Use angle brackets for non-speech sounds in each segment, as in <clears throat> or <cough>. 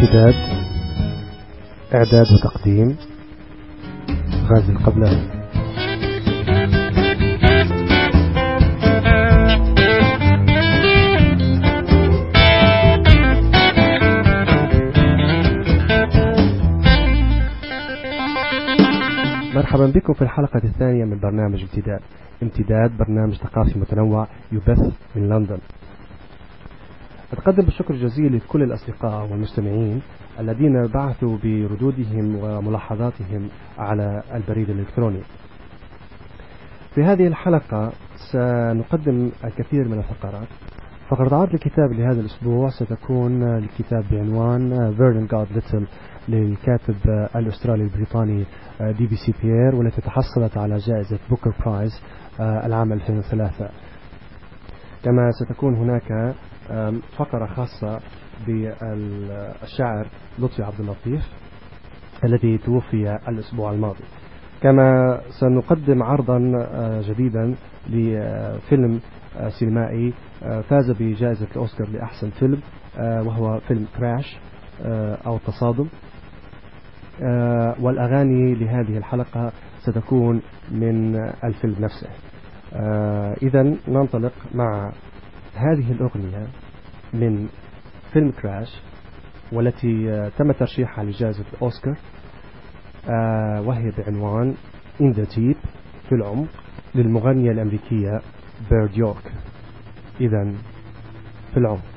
امتداد إعداد وتقديم غازي القبلاني. مرحبا بكم في الحلقة الثانية من برنامج امتداد. امتداد برنامج ثقافي متنوع يبث من لندن. أتقدم بالشكر الجزيل لكل الأصدقاء والمستمعين الذين بعثوا بردودهم وملاحظاتهم على البريد الإلكتروني. في هذه الحلقة سنقدم الكثير من الفقرات. فقرة عرض الكتاب لهذا الأسبوع ستكون الكتاب بعنوان Vernon God Little للكاتب الأسترالي البريطاني DBC Pierre والتي تحصلت على جائزة Booker Prize العام 2003 كما ستكون هناك فقرة خاصة بالشاعر لطفي عبد اللطيف الذي توفي الأسبوع الماضي. كما سنقدم عرضا جديدا لفيلم سينمائي فاز بجائزة الأوسكار لأحسن فيلم وهو فيلم كراش أو تصادم. والأغاني لهذه الحلقة ستكون من الفيلم نفسه. إذا ننطلق مع هذه الأغنية من فيلم كراش والتي تم ترشيحها لجائزة الأوسكار وهي بعنوان In the Deep في العمق للمغنية الأمريكية بيرد يورك إذا في العمق.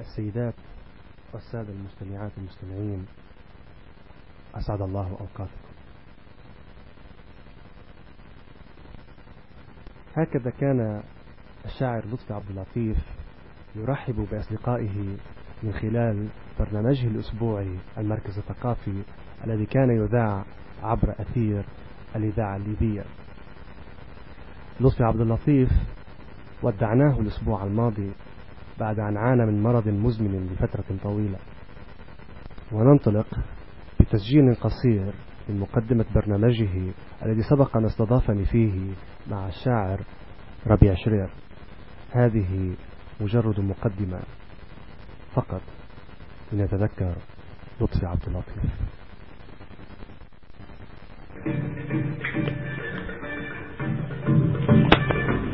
السيدات والسادة المستمعات المستمعين أسعد الله أوقاتكم. هكذا كان الشاعر لطفي عبد اللطيف يرحب بأصدقائه من خلال برنامجه الأسبوعي المركز الثقافي الذي كان يذاع عبر أثير الإذاعة الليبية. لطفي عبد اللطيف ودعناه الأسبوع الماضي بعد أن عانى من مرض مزمن لفترة طويلة. وننطلق بتسجيل قصير من مقدمة برنامجه الذي سبق أن استضافني فيه مع الشاعر ربيع شرير. هذه مجرد مقدمة فقط. لنتذكر لطفي عبد اللطيف.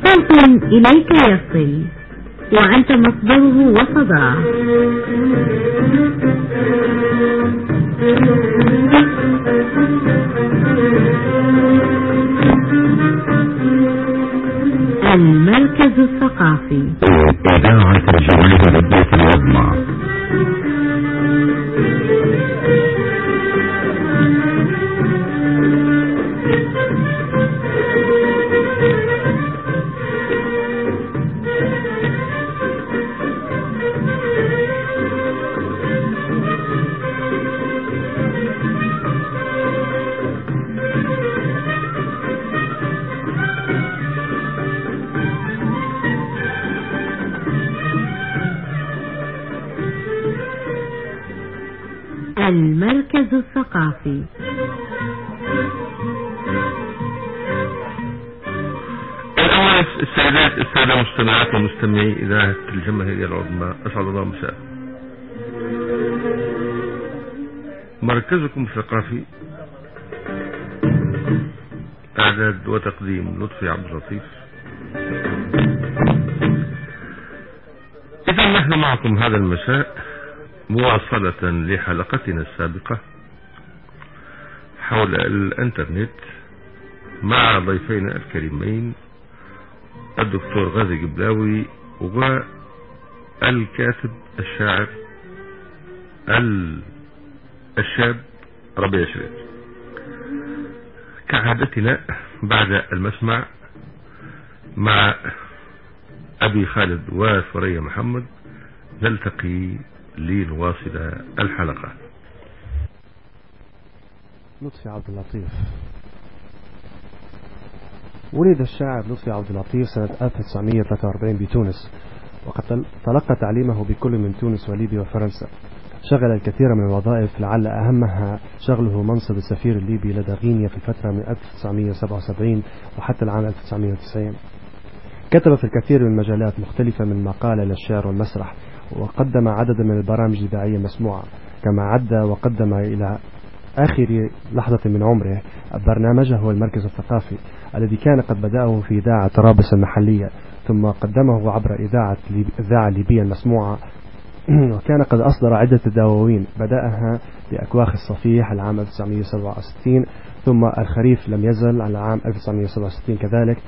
صوت إليك يصل وأنت مصدره وصداه المركز الثقافي. إذاعة الجمهورية العظمى المركز الثقافي. الأول السيدات السادة مستمعات ومستمعي إذاعة الجماهيرية العظمى أسعد الله مساء مركزكم الثقافي إعداد وتقديم لطفي عبد اللطيف. إذا نحن معكم هذا المساء. مواصلة لحلقتنا السابقة حول الانترنت مع ضيفينا الكريمين الدكتور غازي جبلاوي والكاتب الشاعر الشاب ربيع شريف. كعادتنا بعد المسمع مع أبي خالد وثريا محمد نلتقي لنواصل الحلقة. لطفي عبد اللطيف. ولد الشاعر لطفي عبد اللطيف سنة 1943 بتونس وقد تلقى تعليمه بكل من تونس وليبيا وفرنسا. شغل الكثير من الوظائف لعل أهمها شغله منصب السفير الليبي لدى غينيا في الفترة من 1977 وحتى العام 1990 كتب في الكثير من مجالات مختلفة من مقالة للشعر والمسرح. وقدم عددا من البرامج الإذاعية المسموعة كما عد وقدم إلى آخر لحظة من عمره برنامجه المركز الثقافي الذي كان قد بدأه في إذاعة طرابلس المحلية ثم قدمه عبر إذاعة إذاعة ليبية المسموعة. <clears throat> وكان قد أصدر عدة دواوين بدأها بأكواخ الصفيح العام 1967 ثم الخريف لم يزل على العام 1967 كذلك.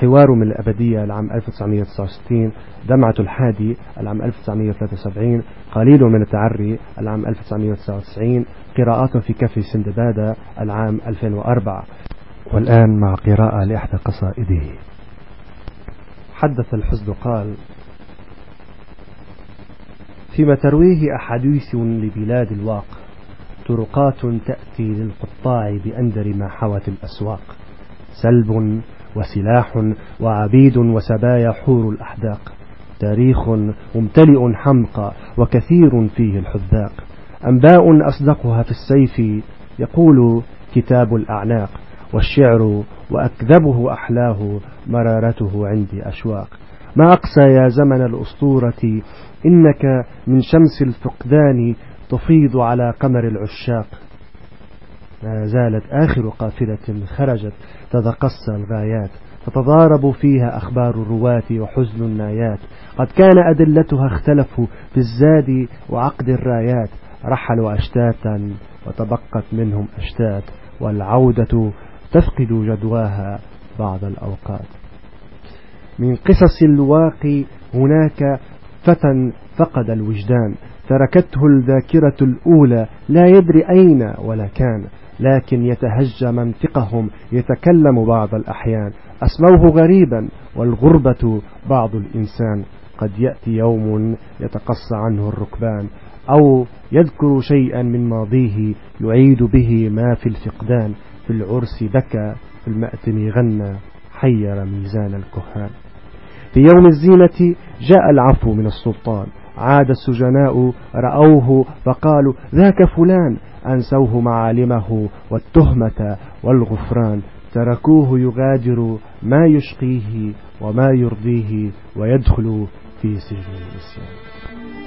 حوار من الأبدية العام 1969 دمعة الحادي العام 1973 قليل من التعري العام 1999 قراءات في كف سندبادة العام 2004 والآن مع قراءة لإحدى قصائده. حدث الحزن قال فيما ترويه أحاديث لبلاد الواق طرقات تأتي للقطاع بأندر ما حوت الأسواق. سلب وسلاح وعبيد وسبايا حور الأحداق. تاريخ ممتلئ حمقى وكثير فيه الحذاق. أنباء أصدقها في السيف يقول كتاب الأعناق والشعر وأكذبه أحلاه مرارته عندي أشواق. ما أقسى يا زمن الأسطورة إنك من شمس الفقدان تفيض على قمر العشاق. زالت آخر قافلة خرجت تتقصى الغايات تتضارب فيها أخبار الرواة وحزن النايات. قد كان أدلتها اختلفوا في الزاد وعقد الرايات رحلوا أشتاتا وتبقت منهم أشتات والعودة تفقد جدواها بعض الأوقات. من قصص الواقي هناك فتى فقد الوجدان تركته الذاكرة الأولى لا يدري أين ولا كان. لكن يتهجى منطقهم يتكلم بعض الأحيان. أسموه غريبا والغربة بعض الإنسان. قد يأتي يوم يتقصى عنه الركبان أو يذكر شيئا من ماضيه يعيد به ما في الفقدان. في العرس بكى في المأتم غنى حير ميزان الكهان. في يوم الزينة جاء العفو من السلطان. عاد السجناء رأوه فقالوا ذاك فلان. أنسوه معالمه والتهمة والغفران. تركوه يغادر ما يشقيه وما يرضيه ويدخل في سجن النسيان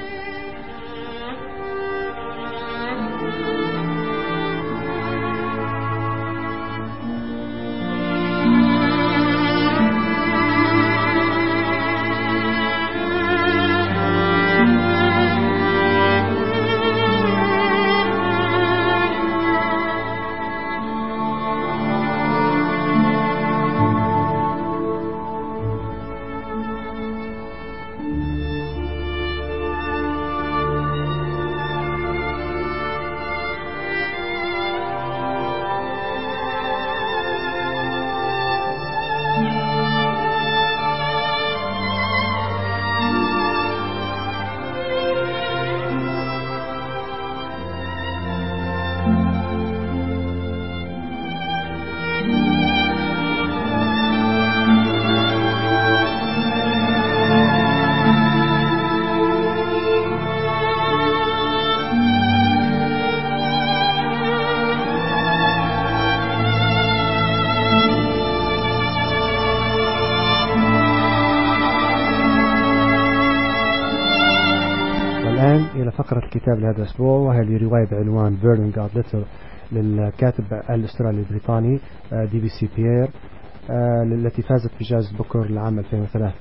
الكتاب لهذا الأسبوع وهي لرواية بعنوان Vernon God Little للكاتب الأسترالي البريطاني آه، DBC Pierre آه، التي فازت بجائزة بوكر لعام 2003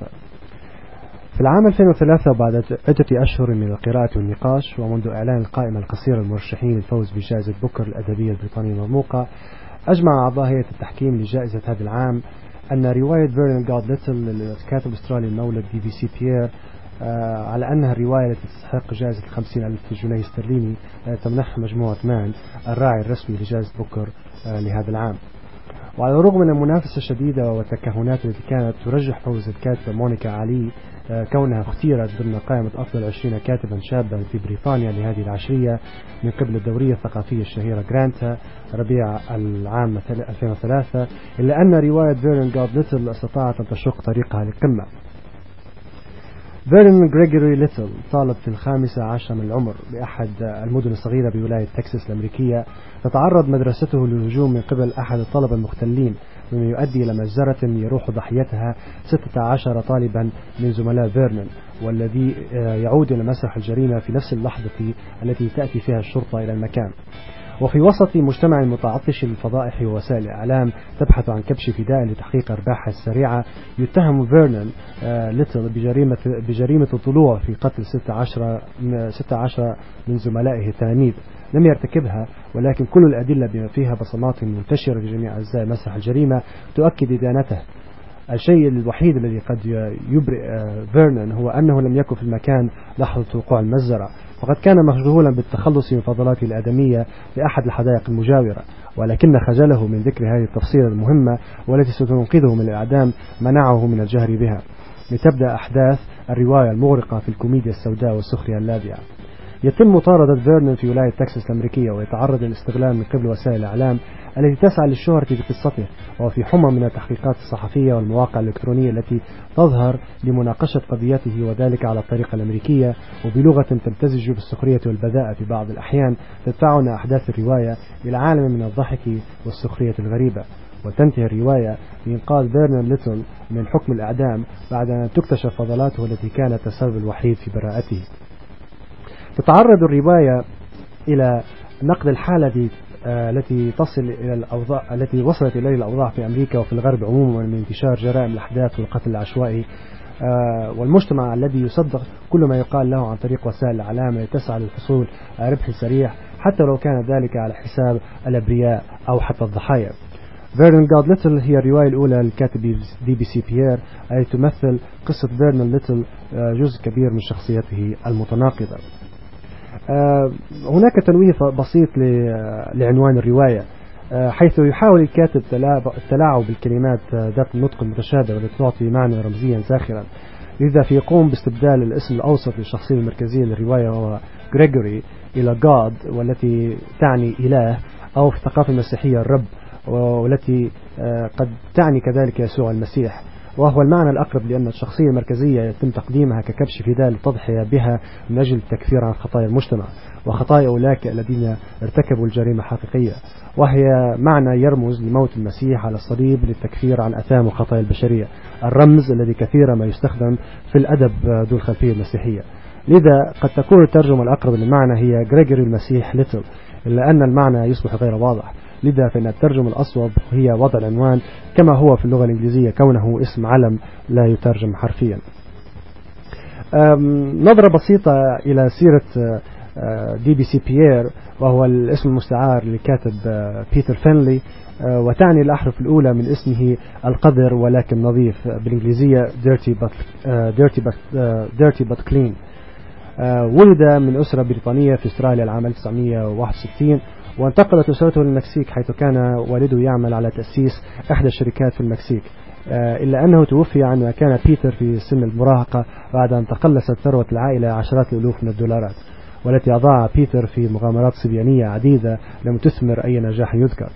في العام 2003 وبعد عدة أشهر من القراءة والنقاش ومنذ إعلان القائمة القصيرة للمرشحين للفوز بجائزة بوكر الأدبية البريطانية المرموقة أجمع أعضاء هيئة التحكيم لجائزة هذا العام أن رواية Vernon God Little للكاتب الأسترالي المولد DBC Pierre على أنها الرواية التي تستحق جائزة 50 ألف جنيه استرليني آه، تمنحها مجموعة مان الراعي الرسمي لجائزة بوكر آه، لهذا العام. وعلى الرغم من المنافسة الشديدة والتكهنات التي كانت ترجح فوز الكاتبة مونيكا علي آه، كونها اختيرت ضمن قائمة أفضل 20 كاتبا شابا في بريطانيا لهذه العشرية من قبل الدورية الثقافية الشهيرة جرانتا ربيع العام 2003 إلا أن رواية Vernon God Little استطاعت أن تشق طريقها للقمة. فيرنون غريغوري ليتل طالب في الخامسة عشر من العمر بأحد المدن الصغيرة بولاية تكساس الأمريكية تتعرض مدرسته للهجوم من قبل أحد الطلبة المختلين مما يؤدي إلى مجزرة يروح ضحيتها 16 طالبا من زملاء فيرنون والذي آه، يعود إلى مسرح الجريمة في نفس اللحظة التي تأتي فيها الشرطة إلى المكان. وفي وسط مجتمع متعطش للفضائح ووسائل الإعلام تبحث عن كبش فداء لتحقيق أرباحها السريعة. يتهم فيرنون آه، ليتل بجريمة بجريمة الضلوع في قتل 16 م- 16 من زملائه التلاميذ لم يرتكبها ولكن كل الأدلة بما فيها بصمات منتشرة لجميع أجزاء مسرح الجريمة تؤكد إدانته. الشيء الوحيد الذي قد يبرئ آه، فيرنون هو أنه لم يكن في المكان لحظة وقوع المجزرة. فقد كان مشغولا بالتخلص من فضلاته الآدمية في أحد الحدائق المجاورة ولكن خجله من ذكر هذه التفصيلة المهمة والتي ستنقذه من الإعدام منعه من الجهر بها. لتبدأ أحداث الرواية المغرقة في الكوميديا السوداء والسخرية اللاذعة يتم مطاردة فيرنون في ولاية تكساس الأمريكية ويتعرض للاستغلال من قبل وسائل الإعلام التي تسعى للشهرة بقصته وفي حمى من التحقيقات الصحفية والمواقع الإلكترونية التي تظهر لمناقشة قضيته وذلك على الطريقة الأمريكية وبلغة تمتزج بالسخرية والبذاءة في بعض الأحيان تدفعنا أحداث الرواية إلى عالم من الضحك والسخرية الغريبة. وتنتهي الرواية بإنقاذ فيرنون ليتل من حكم الإعدام بعد أن تكتشف فضلاته التي كانت السبب الوحيد في براءته. تتعرض الرواية إلى نقد الحالة آه، التي تصل إلى الأوضاع التي وصلت إليه الأوضاع في أمريكا وفي الغرب عموما من انتشار جرائم الأحداث والقتل العشوائي. آه، والمجتمع الذي يصدق كل ما يقال له عن طريق وسائل الإعلام لتسعى للحصول على ربح سريع حتى لو كان ذلك على حساب الأبرياء أو حتى الضحايا. Vernon God Little هي الرواية الأولى للكاتب DBC Pierre أي تمثل قصة فيرنون ليتل آه، جزء كبير من شخصيته المتناقضة. هناك تنويه بسيط لعنوان الرواية آه، حيث يحاول الكاتب تلاعب- التلاعب بالكلمات آه، ذات النطق المتشابه والتي تعطي معنى رمزيا ساخرا. لذا فيقوم باستبدال الاسم الأوسط للشخصية المركزية للرواية وهو غريغوري إلى جاد والتي تعني إله أو في الثقافة المسيحية الرب والتي آه، قد تعني كذلك يسوع المسيح. وهو المعنى الأقرب لأن الشخصية المركزية يتم تقديمها ككبش فداء للتضحية بها من أجل التكفير عن خطايا المجتمع وخطايا أولئك الذين ارتكبوا الجريمة الحقيقية. وهي معنى يرمز لموت المسيح على الصليب للتكفير عن أثام وخطايا البشرية الرمز الذي كثيرا ما يستخدم في الأدب ذو الخلفية المسيحية. لذا قد تكون الترجمة الأقرب للمعنى هي غريغوري المسيح ليتل إلا أن المعنى يصبح غير واضح. لذا فإن الترجمة الأصوب هي وضع العنوان كما هو في اللغة الإنجليزية كونه اسم علم لا يترجم حرفيا. نظرة بسيطة إلى سيرة آه، DBC Pierre وهو الاسم المستعار لكاتب آه، بيتر فينلي آه، وتعني الأحرف الأولى من اسمه القذر ولكن نظيف بالإنجليزية dirty but, آه، dirty but, آه، dirty but clean. آه، ولد من أسرة بريطانية في أستراليا العام 1961 وانتقلت أسرته للمكسيك حيث كان والده يعمل على تأسيس إحدى الشركات في المكسيك. آه، إلا أنه توفي عندما كان بيتر في سن المراهقة بعد أن تقلصت ثروة العائلة عشرات الألوف من الدولارات والتي أضاع بيتر في مغامرات صبيانية عديدة لم تثمر أي نجاح يذكر.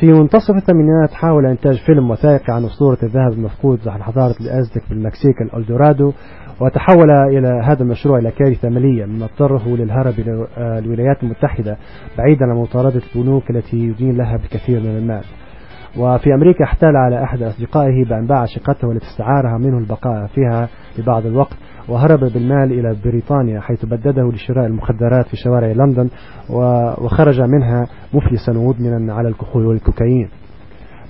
في منتصف الثمانينات حاول إنتاج فيلم وثائقي عن أسطورة الذهب المفقود عن حضارة الأزتك بالمكسيك الألدورادو وتحول إلى هذا المشروع إلى كارثة مالية مما اضطره للهرب إلى آه، الولايات المتحدة بعيدا عن مطاردة البنوك التي يدين لها بكثير من المال. وفي أمريكا احتال على أحد أصدقائه بأن باع شقته التي استعارها منه البقاء فيها لبعض الوقت وهرب بالمال إلى بريطانيا حيث بدده لشراء المخدرات في شوارع لندن وخرج منها مفلسا ومدمنا على الكحول والكوكايين.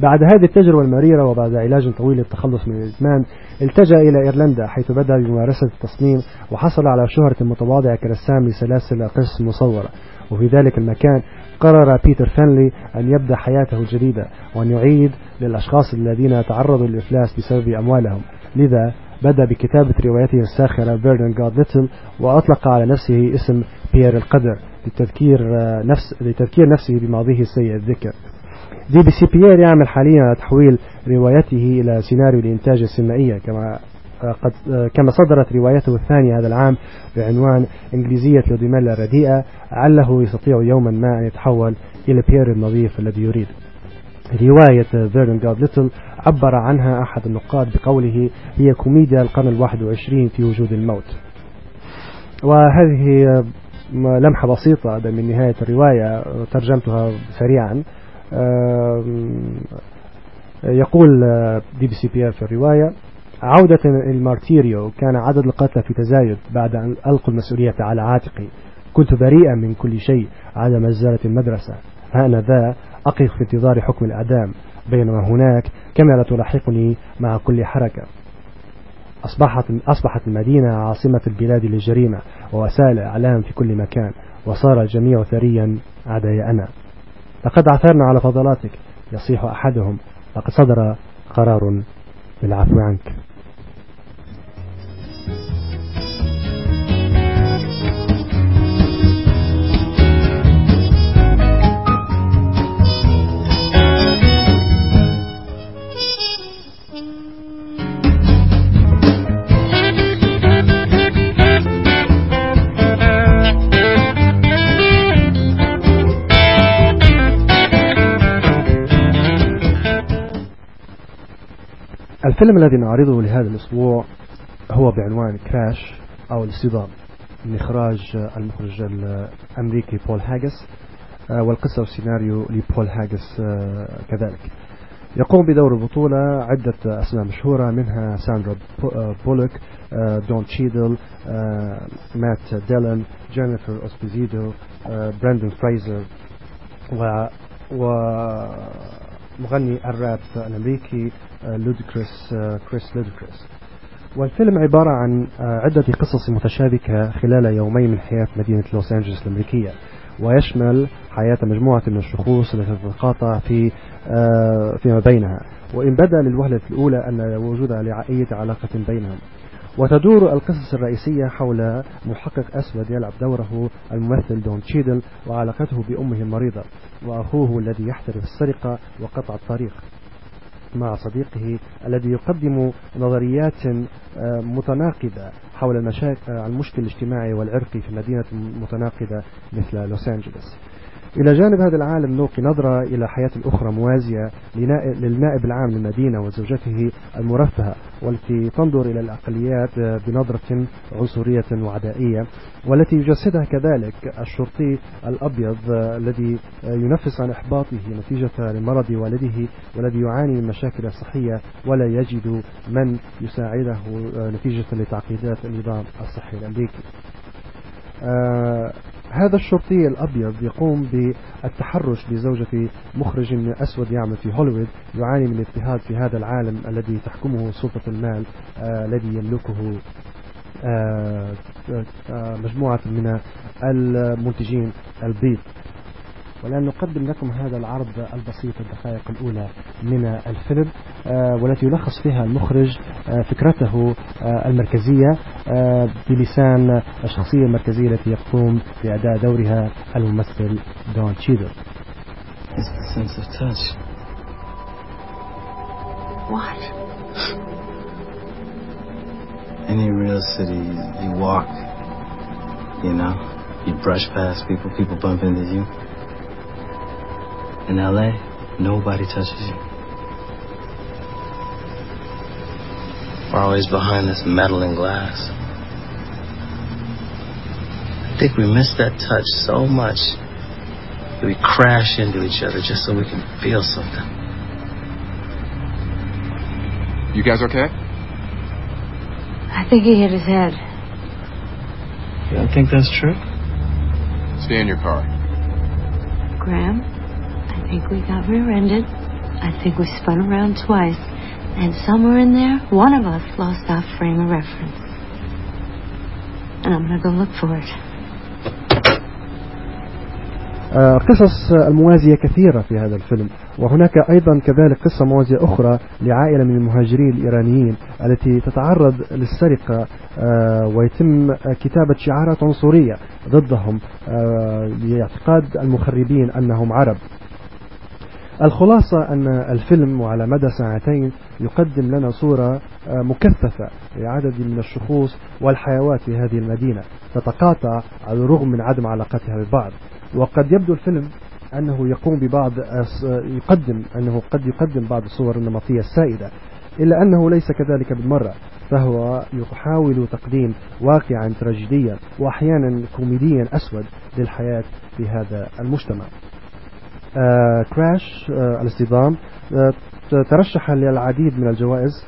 بعد هذه التجربة المريرة وبعد علاج طويل للتخلص من الإدمان التجأ إلى إيرلندا حيث بدأ بممارسة التصميم وحصل على شهرة متواضعة كرسام لسلاسل قصص مصورة. وفي ذلك المكان قرر بيتر فينلي أن يبدأ حياته الجديدة وأن يعيد للأشخاص الذين تعرضوا للإفلاس بسبب أموالهم. لذا بدأ بكتابة روايته الساخرة Vernon God Little وأطلق على نفسه اسم بيير القذر لتذكير آه، نفس لتذكير نفسه بماضيه السيء الذكر. دي بي سي بيير يعمل حاليا على تحويل روايته إلى سيناريو لإنتاج السينمائية كما قد آه، كما صدرت روايته الثانية هذا العام بعنوان إنجليزية لوديميلا الرديئة لعله يستطيع يوما ما أن يتحول إلى بيير النظيف الذي يريد. رواية Vernon God Little عبر عنها أحد النقاد بقوله هي كوميديا القرن الواحد وعشرين في وجود الموت. وهذه آه، لمحة بسيطة من نهاية الرواية آه، ترجمتها سريعا. يقول آه، دي بي سي بيير في الرواية عودة المارتيريو كان عدد القتلى في تزايد بعد أن ألقوا المسؤولية على عاتقي كنت بريئا من كل شيء عدا مزالة المدرسة. ها أنا ذا أقف في انتظار حكم الإعدام. بينما هناك كاميرا تلاحقني مع كل حركة. أصبحت أصبحت المدينة عاصمة البلاد للجريمة ووسائل الإعلام في كل مكان وصار الجميع ثريا عداي أنا. لقد عثرنا على فضلاتك يصيح أحدهم. لقد صدر قرار بالعفو عنك. الفيلم الذي نعرضه لهذا الأسبوع هو بعنوان Crash أو الاصطدام من إخراج المخرج الأمريكي بول هاجيس آه، والقصة والسيناريو لبول هاجيس آه، كذلك. يقوم بدور البطولة عدة أسماء مشهورة منها ساندرا آه، بولوك دون تشيدل مات ديلن جينيفر إسبوزيتو براندون فريزر و ومغني الراب الأمريكي لوداكريس كريس لوداكريس والفيلم عبارة عن آه، عدة قصص متشابكة خلال يومين من حياة مدينة لوس أنجلوس الأمريكية. ويشمل حياة مجموعة من الشخوص التي تتقاطع في آه، فيما بينها. وإن بدا للوهلة الأولى أن وجود أي علاقة بينهم. وتدور القصص الرئيسية حول محقق أسود يلعب دوره الممثل دون تشيدل وعلاقته بأمه المريضة وأخوه الذي يحترف السرقة وقطع الطريق مع صديقه الذي يقدم نظريات آه، متناقضة حول المشاكل المشكل الاجتماعي والعرقي في مدينة متناقضة مثل لوس أنجلوس. إلى جانب هذا العالم نلقي نظرة إلى حياة أخرى موازية للنائب العام للمدينة وزوجته المرفهة والتي تنظر إلى الأقليات بنظرة عنصرية وعدائية والتي يجسدها كذلك الشرطي الأبيض الذي ينفس عن إحباطه نتيجة لمرض والده والذي يعاني من مشاكل صحية ولا يجد من يساعده نتيجة لتعقيدات النظام الصحي الأمريكي. آه هذا الشرطي الأبيض يقوم بالتحرش بزوجة مخرج أسود يعمل في هوليوود يعاني من اضطهاد في هذا العالم الذي تحكمه سلطة المال آه الذي يملكه آه آه مجموعة من المنتجين البيض. ولأن نقدم لكم هذا العرض البسيط الدقائق الأولى من الفيلم آه، والتي يلخص فيها المخرج آه، فكرته آه، المركزية بلسان الشخصية المركزية التي يقوم بأداء دورها الممثل دون تشيدر It's the sense of touch. What? Any real city, you walk, you know, you brush past people, people bump into you. In LA, nobody touches you. We're always behind this metal and glass. I think we miss that touch so much that we crash into each other just so we can feel something. You guys okay? I think he hit his head. You don't think that's true? Stay in your car. Graham, I think we got rear-ended. I think we spun around twice. And somewhere in there, one of us lost our frame of reference. And I'm gonna go look for it. آه، قصص الموازية كثيرة في هذا الفيلم وهناك أيضا كذلك قصة موازية أخرى لعائلة من المهاجرين الإيرانيين التي تتعرض للسرقة آه، ويتم كتابة شعارات عنصرية ضدهم آه، لاعتقاد المخربين أنهم عرب الخلاصة أن الفيلم وعلى مدى ساعتين يقدم لنا صورة مكثفة لعدد من الشخوص والحيوات في هذه المدينة تتقاطع على الرغم من عدم علاقتها ببعض وقد يبدو الفيلم أنه يقوم ببعض يقدم أنه قد يقدم بعض الصور النمطية السائدة إلا أنه ليس كذلك بالمرة فهو يحاول تقديم واقعا تراجيديا وأحيانا كوميديا أسود للحياة في هذا المجتمع. آه كراش آه الاصطدام. آه ترشح للعديد من الجوائز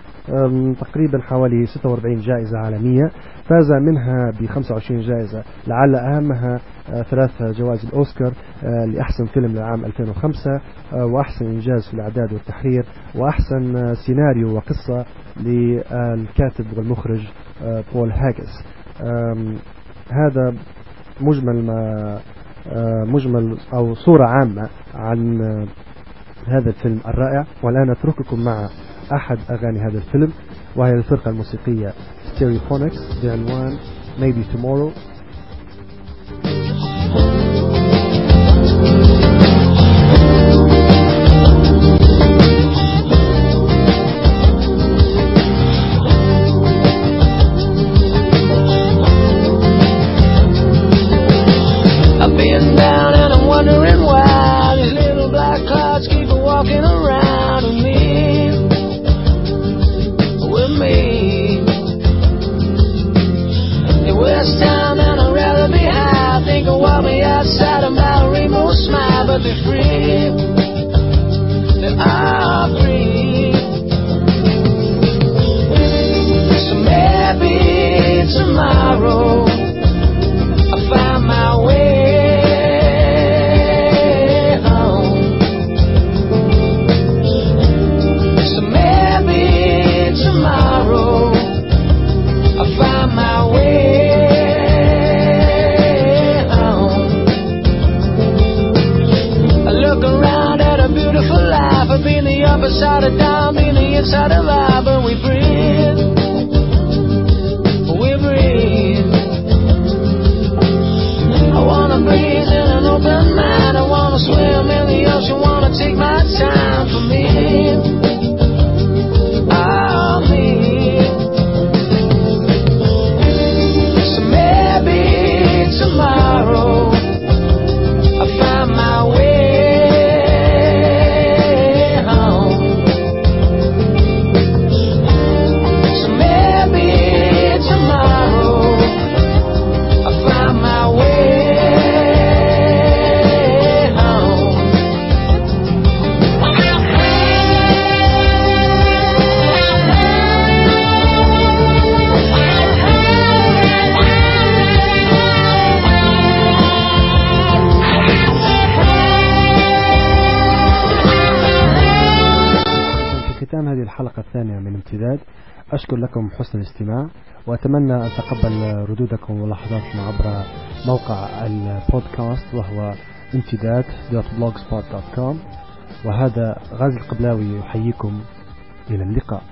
تقريبا حوالي 46 جائزة عالمية. فاز منها ب 25 جائزة لعل أهمها آه، ثلاث جوائز الأوسكار آه، لأحسن فيلم لعام 2005 آه، وأحسن إنجاز في الإعداد والتحرير وأحسن سيناريو وقصة للكاتب والمخرج بول هاجس. هذا مجمل ما مجمل أو صورة عامة عن هذا الفيلم الرائع. والآن أترككم مع أحد أغاني هذا الفيلم وهي الفرقة الموسيقية Stereophonics بعنوان Maybe Tomorrow. حسن الاستماع. وأتمنى أن أتقبل ردودكم وملاحظاتكم عبر موقع البودكاست وهو امتداد .blogspot.com وهذا غازي القبلاوي يحييكم. إلى اللقاء.